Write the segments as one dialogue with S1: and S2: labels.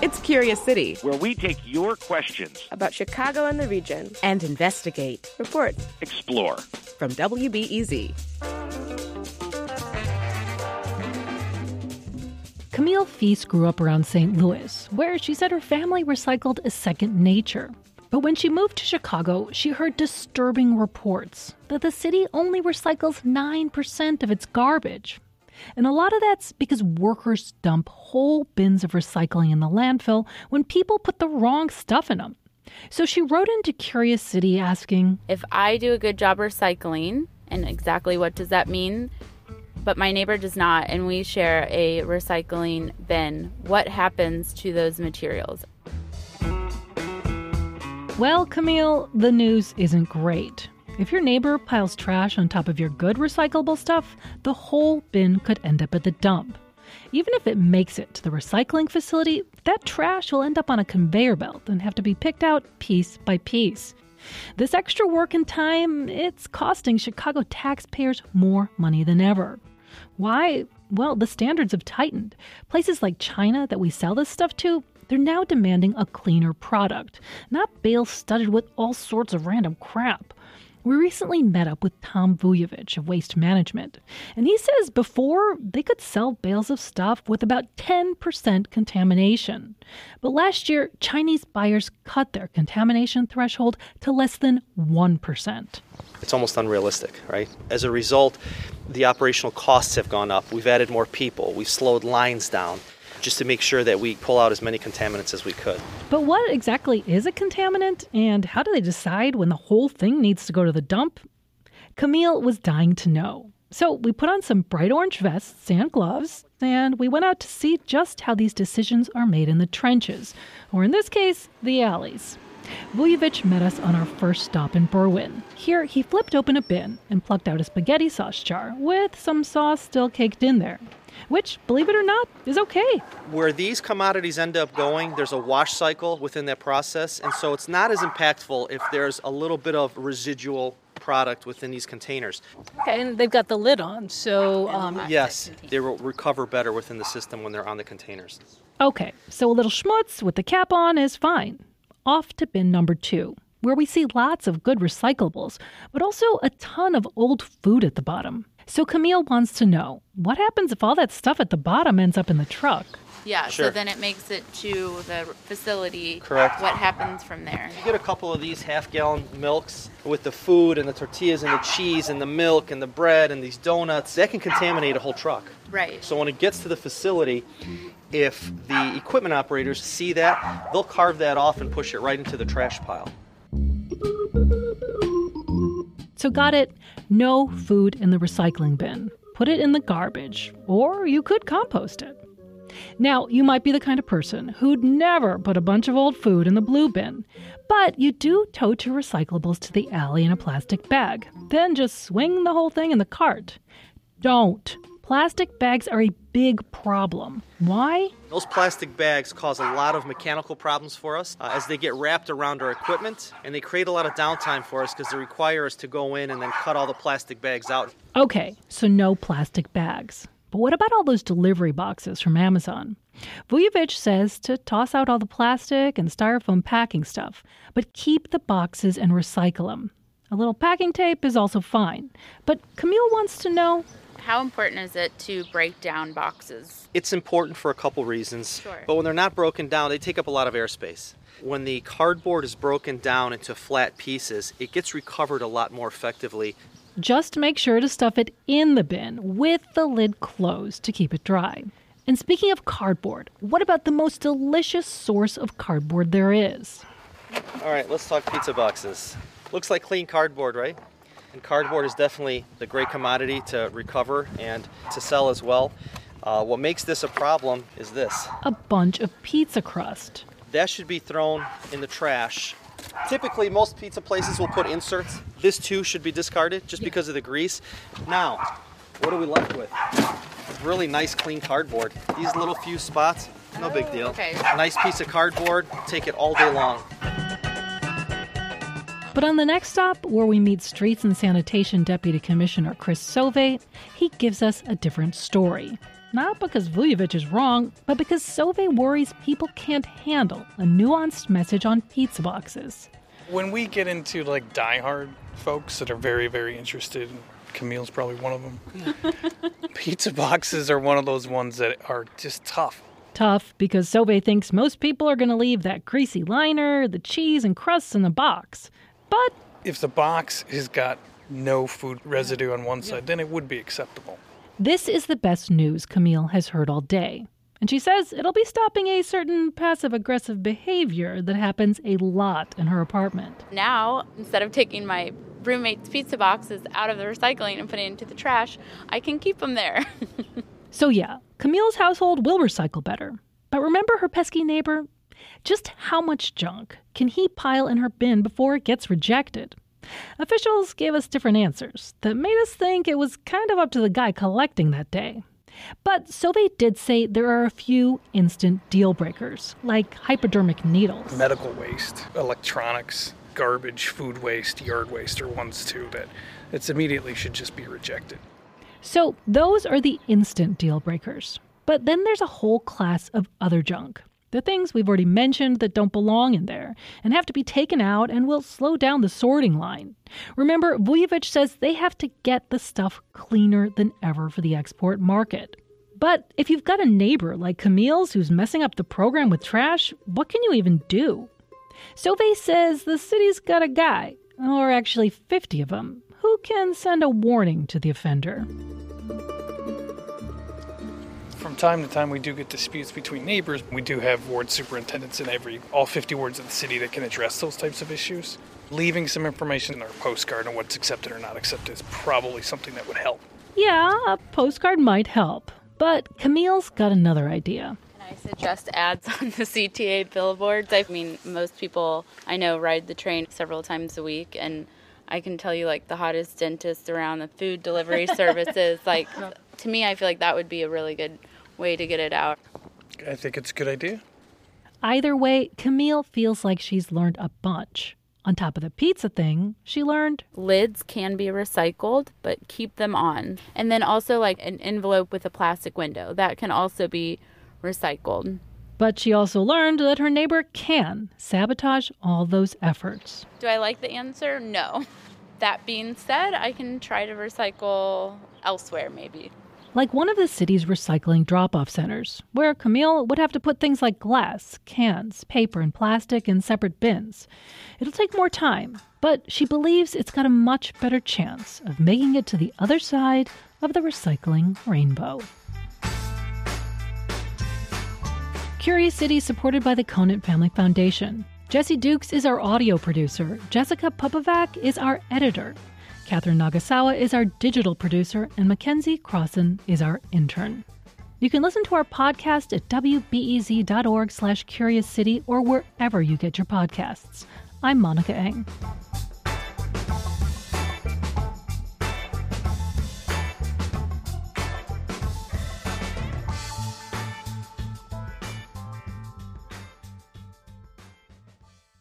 S1: It's Curious City,
S2: where we take your questions
S1: about Chicago and the region
S3: and investigate,
S1: report,
S2: explore.
S1: From WBEZ.
S4: Camille Feast grew up around St. Louis, where she said her family recycled as second nature. But when she moved to Chicago, she heard disturbing reports that the city only recycles 9% of its garbage. And a lot of that's because workers dump whole bins of recycling in the landfill when people put the wrong stuff in them. So she wrote into Curious City asking
S5: If I do a good job recycling, and exactly what does that mean? But my neighbor does not, and we share a recycling bin. What happens to those materials?
S4: Well, Camille, the news isn't great. If your neighbor piles trash on top of your good recyclable stuff, the whole bin could end up at the dump. Even if it makes it to the recycling facility, that trash will end up on a conveyor belt and have to be picked out piece by piece. This extra work and time, it's costing Chicago taxpayers more money than ever. Why? Well, the standards have tightened. Places like China that we sell this stuff to, they're now demanding a cleaner product, not bales studded with all sorts of random crap. We recently met up with Tom Vujovich of Waste Management, and he says before they could sell bales of stuff with about 10% contamination. But last year, Chinese buyers cut their contamination threshold to less than 1%.
S6: It's almost unrealistic, right? As a result, the operational costs have gone up. We've added more people, we've slowed lines down just to make sure that we pull out as many contaminants as we could.
S4: But what exactly is a contaminant, and how do they decide when the whole thing needs to go to the dump? Camille was dying to know. So we put on some bright orange vests and gloves, and we went out to see just how these decisions are made in the trenches, or in this case, the alleys. Vujovich met us on our first stop in Berwyn. Here, he flipped open a bin and plucked out a spaghetti sauce jar with some sauce still caked in there which, believe it or not, is okay.
S6: Where these commodities end up going, there's a wash cycle within that process, and so it's not as impactful if there's a little bit of residual product within these containers.
S7: Okay, and they've got the lid on, so. Um,
S6: yes, they will recover better within the system when they're on the containers.
S4: Okay, so a little schmutz with the cap on is fine. Off to bin number two, where we see lots of good recyclables, but also a ton of old food at the bottom. So Camille wants to know what happens if all that stuff at the bottom ends up in the truck?
S5: Yeah,
S6: sure.
S5: so then it makes it to the facility.
S6: Correct.
S5: What happens from there?
S6: You get a couple of these half gallon milks with the food and the tortillas and the cheese and the milk and the bread and these donuts. That can contaminate a whole truck.
S5: Right.
S6: So when it gets to the facility, if the equipment operators see that, they'll carve that off and push it right into the trash pile.
S4: So, got it? No food in the recycling bin. Put it in the garbage, or you could compost it. Now, you might be the kind of person who'd never put a bunch of old food in the blue bin, but you do tote your recyclables to the alley in a plastic bag. Then just swing the whole thing in the cart. Don't. Plastic bags are a big problem. Why?
S6: Those plastic bags cause a lot of mechanical problems for us uh, as they get wrapped around our equipment and they create a lot of downtime for us because they require us to go in and then cut all the plastic bags out.
S4: Okay, so no plastic bags. But what about all those delivery boxes from Amazon? Vujovich says to toss out all the plastic and styrofoam packing stuff, but keep the boxes and recycle them. A little packing tape is also fine. But Camille wants to know
S5: how important is it to break down boxes?
S6: It's important for a couple reasons.
S5: Sure.
S6: But when they're not broken down, they take up a lot of airspace. When the cardboard is broken down into flat pieces, it gets recovered a lot more effectively.
S4: Just make sure to stuff it in the bin with the lid closed to keep it dry. And speaking of cardboard, what about the most delicious source of cardboard there is?
S6: All right, let's talk pizza boxes. Looks like clean cardboard, right? And cardboard is definitely the great commodity to recover and to sell as well. Uh, what makes this a problem is this
S4: a bunch of pizza crust.
S6: That should be thrown in the trash. Typically, most pizza places will put inserts. This too should be discarded just because of the grease. Now, what are we left with? Really nice, clean cardboard. These little few spots, no big deal.
S5: Okay.
S6: Nice piece of cardboard, take it all day long.
S4: But on the next stop, where we meet Streets and Sanitation Deputy Commissioner Chris Sauvé, he gives us a different story. not because Vujovic is wrong, but because Sauvé worries people can't handle a nuanced message on pizza boxes.
S3: When we get into like diehard folks that are very, very interested, Camille's probably one of them. Pizza boxes are one of those ones that are just tough.
S4: Tough because Sauvé thinks most people are going to leave that greasy liner, the cheese, and crusts in the box. But
S3: If the box has got no food residue on one side, then it would be acceptable.
S4: this is the best news Camille has heard all day. And she says it'll be stopping a certain passive aggressive behavior that happens a lot in her apartment.
S5: Now, instead of taking my roommate's pizza boxes out of the recycling and putting it into the trash, I can keep them there.
S4: So, yeah, Camille's household will recycle better. But remember her pesky neighbor? Just how much junk can he pile in her bin before it gets rejected? Officials gave us different answers that made us think it was kind of up to the guy collecting that day. But Sauvé did say there are a few instant deal breakers, like hypodermic needles.
S3: Medical waste, electronics, garbage, food waste, yard waste are ones too that it's immediately should just be rejected.
S4: So those are the instant deal breakers. But then there's a whole class of other junk. The things we've already mentioned that don't belong in there and have to be taken out and will slow down the sorting line. Remember, Vujovic says they have to get the stuff cleaner than ever for the export market. But if you've got a neighbor like Camille's who's messing up the program with trash, what can you even do? Sauvé says the city's got a guy, or actually 50 of them, who can send a warning to the offender.
S3: From time to time, we do get disputes between neighbors. We do have ward superintendents in every all 50 wards of the city that can address those types of issues. Leaving some information in our postcard on what's accepted or not accepted is probably something that would help.
S4: Yeah, a postcard might help. But Camille's got another idea.
S5: Can I suggest ads on the CTA billboards? I mean, most people I know ride the train several times a week, and I can tell you, like, the hottest dentists around, the food delivery services. Like, to me, I feel like that would be a really good way to get it out.
S3: I think it's a good idea.
S4: Either way, Camille feels like she's learned a bunch. On top of the pizza thing, she learned
S5: Lids can be recycled, but keep them on. And then also, like, an envelope with a plastic window that can also be recycled.
S4: But she also learned that her neighbor can sabotage all those efforts.
S5: Do I like the answer? No. That being said, I can try to recycle elsewhere, maybe.
S4: Like one of the city's recycling drop off centers, where Camille would have to put things like glass, cans, paper, and plastic in separate bins. It'll take more time, but she believes it's got a much better chance of making it to the other side of the recycling rainbow. Curious City supported by the Conant Family Foundation. Jesse Dukes is our audio producer. Jessica Popovac is our editor. Katherine Nagasawa is our digital producer, and Mackenzie Crossan is our intern. You can listen to our podcast at wbez.org slash curious city or wherever you get your podcasts. I'm Monica Eng.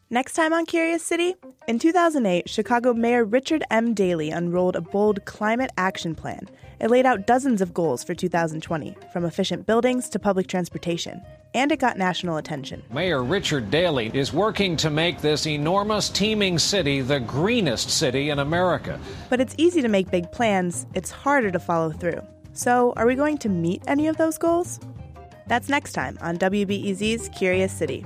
S8: Next time on Curious City, in 2008, Chicago Mayor Richard M. Daley unrolled a bold climate action plan. It laid out dozens of goals for 2020, from efficient buildings to public transportation, and it got national attention.
S9: Mayor Richard Daley is working to make this enormous teeming city the greenest city in America.
S8: But it's easy to make big plans, it's harder to follow through. So, are we going to meet any of those goals? That's next time on WBEZ's Curious City.